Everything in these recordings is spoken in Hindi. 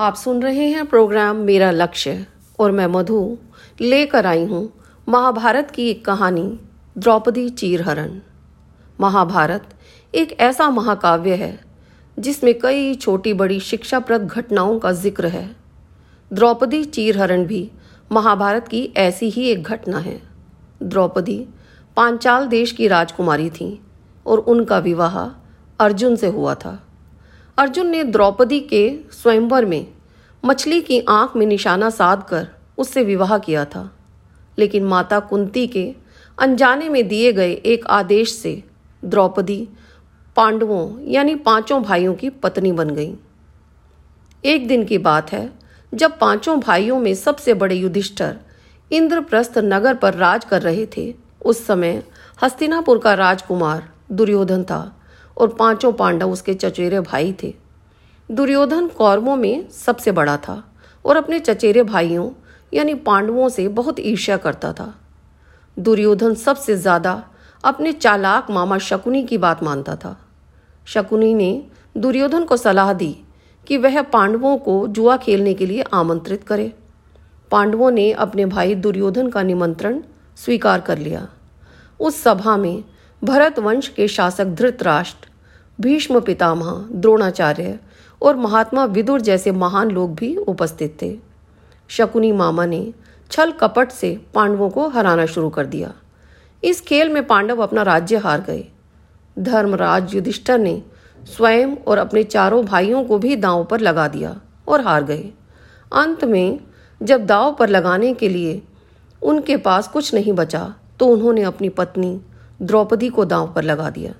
आप सुन रहे हैं प्रोग्राम मेरा लक्ष्य और मैं मधु लेकर आई हूँ महाभारत की एक कहानी, द्रौपदी चीरहरण। महाभारत एक ऐसा महाकाव्य है, जिसमें कई छोटी बड़ी शिक्षाप्रद घटनाओं का ज़िक्र है। द्रौपदी चीरहरण भी महाभारत की ऐसी ही एक घटना है। द्रौपदी पांचाल देश की राजकुमारी थी और उनका विवाह अर्जुन से हुआ था। अर्जुन ने द्रौपदी के स्वयंवर में मछली की आँख में निशाना साध कर उससे विवाह किया था। लेकिन माता कुंती के अनजाने में दिए गए एक आदेश से द्रौपदी पांडवों यानी पाँचों भाइयों की पत्नी बन गई। एक दिन की बात है, जब पाँचों भाइयों में सबसे बड़े युधिष्ठर इंद्रप्रस्थ नगर पर राज कर रहे थे, उस समय हस्तिनापुर का राजकुमार दुर्योधन था। और पाँचों पांडव उसके चचेरे भाई थे। दुर्योधन कौरवों में सबसे बड़ा था और अपने चचेरे भाइयों, यानी पांडवों से बहुत ईर्ष्या करता था। दुर्योधन सबसे ज़्यादा अपने चालाक मामा शकुनी की बात मानता था। शकुनी ने दुर्योधन को सलाह दी कि वह पांडवों को जुआ खेलने के लिए आमंत्रित करे। पांडवों ने अपने भाई दुर्योधन का निमंत्रण स्वीकार कर लिया। उस सभा में भरत वंश के शासक धृतराष्ट्र भीष्म पितामह, द्रोणाचार्य और महात्मा विदुर जैसे महान लोग भी उपस्थित थे। शकुनी मामा ने छल कपट से पांडवों को हराना शुरू कर दिया। इस खेल में पांडव अपना राज्य हार गए। धर्मराज युधिष्ठर ने स्वयं और अपने चारों भाइयों को भी दांव पर लगा दिया और हार गए। अंत में जब दाव पर लगाने के लिए उनके पास कुछ नहीं बचा तो उन्होंने अपनी पत्नी द्रौपदी को दांव पर लगा दिया।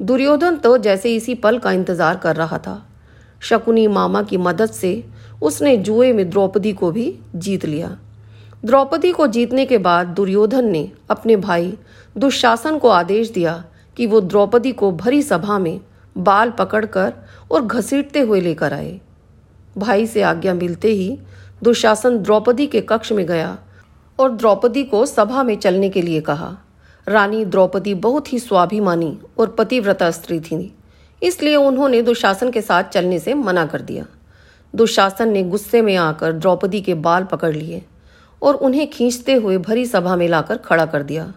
दुर्योधन तो जैसे इसी पल का इंतज़ार कर रहा था। शकुनी मामा की मदद से उसने जुए में द्रौपदी को भी जीत लिया। द्रौपदी को जीतने के बाद दुर्योधन ने अपने भाई दुशासन को आदेश दिया कि वो द्रौपदी को भरी सभा में बाल पकड़कर और घसीटते हुए लेकर आए। भाई से आज्ञा मिलते ही दुशासन द्रौपदी के कक्ष में गया और द्रौपदी को सभा में चलने के लिए कहा। रानी द्रौपदी बहुत ही स्वाभिमानी और पतिव्रता स्त्री थी। इसलिए उन्होंने दुशासन के साथ चलने से मना कर दिया। दुशासन ने गुस्से में आकर द्रौपदी के बाल पकड़ लिए और उन्हें खींचते हुए भरी सभा में लाकर खड़ा कर दिया।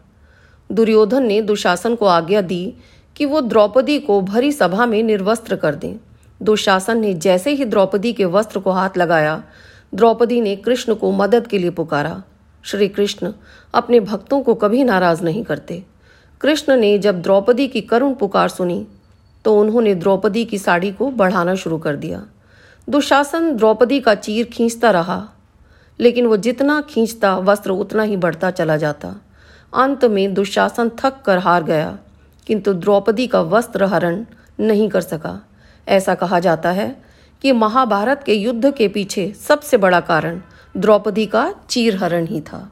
दुर्योधन ने दुशासन को आज्ञा दी कि वो द्रौपदी को भरी सभा में निर्वस्त्र कर दें। दुशासन ने जैसे ही द्रौपदी के वस्त्र को हाथ लगाया, द्रौपदी ने कृष्ण को मदद के लिए पुकारा। श्री कृष्ण अपने भक्तों को कभी नाराज़ नहीं करते। कृष्ण ने जब द्रौपदी की करुण पुकार सुनी तो उन्होंने द्रौपदी की साड़ी को बढ़ाना शुरू कर दिया। दुशासन द्रौपदी का चीर खींचता रहा, लेकिन वो जितना खींचता, वस्त्र उतना ही बढ़ता चला जाता। अंत में दुशासन थक कर हार गया, किंतु द्रौपदी का वस्त्र हरण नहीं कर सका। ऐसा कहा जाता है कि महाभारत के युद्ध के पीछे सबसे बड़ा कारण द्रौपदी का चीरहरण ही था।